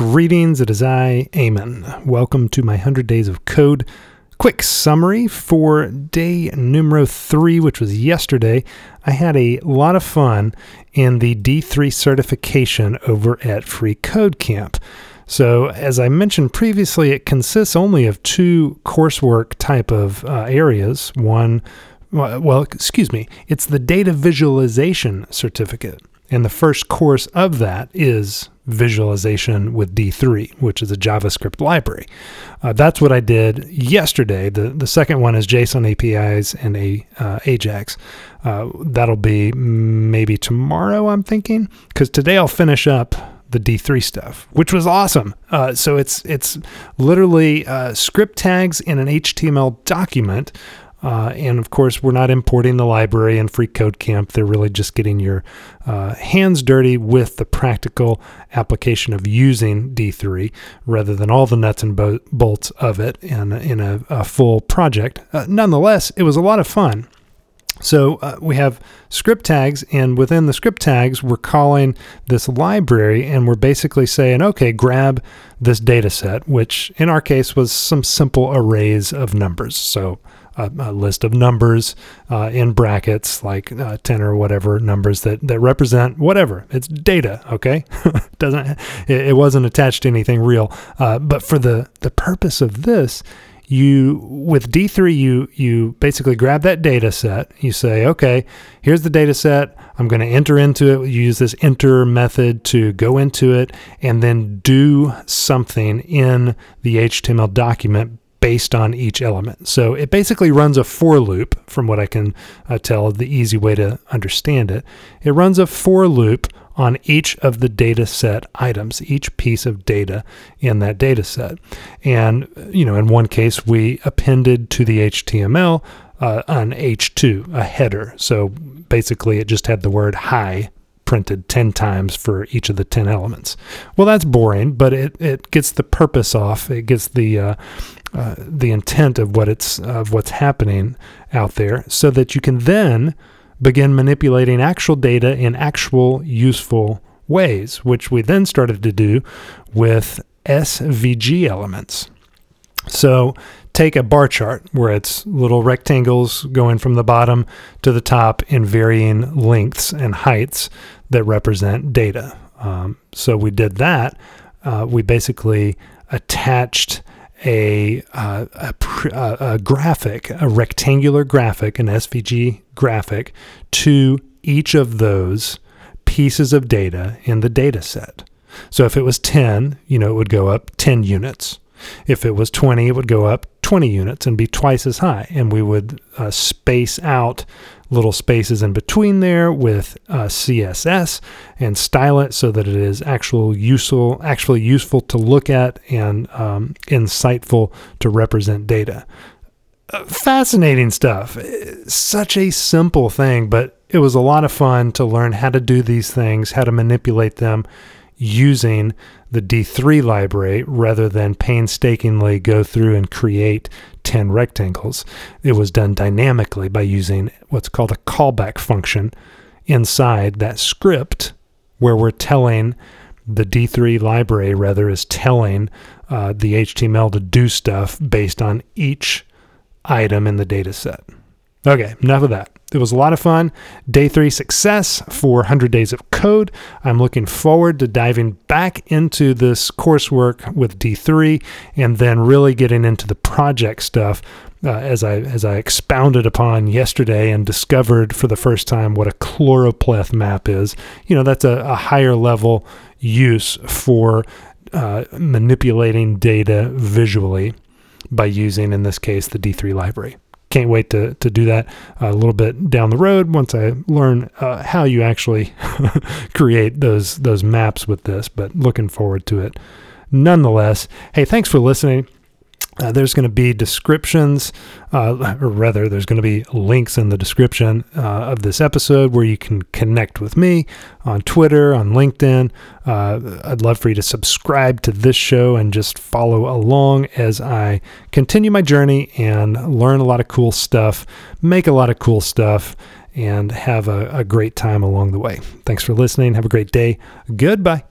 Greetings, it is I, Eamon. Welcome to my 100 Days of Code. Quick summary for day numero three, which was yesterday. I had a lot of fun in the D3 certification over at Free Code Camp. So, as I mentioned previously, it consists only of two coursework type of uh, areas. One, well, excuse me, it's the data visualization certificate. And the first course of that is visualization with D3, which is a JavaScript library. Uh, that's what I did yesterday. The, the second one is JSON APIs and a uh, Ajax. Uh, that'll be maybe tomorrow, I'm thinking, because today I'll finish up the D3 stuff, which was awesome. Uh, so it's it's literally uh, script tags in an HTML document uh, and of course, we're not importing the library and Free Code Camp. They're really just getting your uh, hands dirty with the practical application of using D3 rather than all the nuts and bo- bolts of it in, in a, a full project. Uh, nonetheless, it was a lot of fun. So uh, we have script tags, and within the script tags, we're calling this library, and we're basically saying, okay, grab this data set, which in our case was some simple arrays of numbers. So a, a list of numbers uh, in brackets, like uh, 10 or whatever numbers that, that represent whatever. It's data, okay? Doesn't it, it, wasn't attached to anything real. Uh, but for the, the purpose of this, you with D3 you you basically grab that data set. You say, okay, here's the data set. I'm going to enter into it. You use this enter method to go into it and then do something in the HTML document based on each element. So it basically runs a for loop, from what I can uh, tell, the easy way to understand it. It runs a for loop on each of the data set items, each piece of data in that data set. And, you know, in one case, we appended to the HTML uh, an H2, a header. So basically, it just had the word hi printed 10 times for each of the 10 elements. Well, that's boring, but it, it gets the purpose off. It gets the, uh, uh, the intent of what it's of what's happening out there, so that you can then begin manipulating actual data in actual useful ways, which we then started to do with SVG elements. So take a bar chart where it's little rectangles going from the bottom to the top in varying lengths and heights that represent data. Um, so we did that. Uh, we basically attached a, uh, a, a, graphic, a rectangular graphic, an SVG graphic, to each of those pieces of data in the data set. So if it was 10, you know, it would go up 10 units. If it was 20, it would go up 20 units and be twice as high. And we would uh, space out little spaces in between there with uh, CSS and style it so that it is actual useful, actually useful to look at and um, insightful to represent data. Uh, fascinating stuff. Such a simple thing, but it was a lot of fun to learn how to do these things, how to manipulate them using the D3 library rather than painstakingly go through and create 10 rectangles. It was done dynamically by using what's called a callback function inside that script where we're telling the D3 library, rather, is telling uh, the HTML to do stuff based on each item in the data set. Okay, enough of that. It was a lot of fun. Day three success for 100 Days of Code. I'm looking forward to diving back into this coursework with D3 and then really getting into the project stuff. Uh, as I as I expounded upon yesterday and discovered for the first time what a choropleth map is, you know that's a, a higher level use for uh, manipulating data visually by using, in this case, the D3 library can't wait to, to do that a little bit down the road once I learn uh, how you actually create those those maps with this. But looking forward to it. Nonetheless, hey, thanks for listening. Uh, there's going to be descriptions, uh, or rather, there's going to be links in the description uh, of this episode where you can connect with me on Twitter, on LinkedIn. Uh, I'd love for you to subscribe to this show and just follow along as I continue my journey and learn a lot of cool stuff, make a lot of cool stuff, and have a, a great time along the way. Thanks for listening. Have a great day. Goodbye.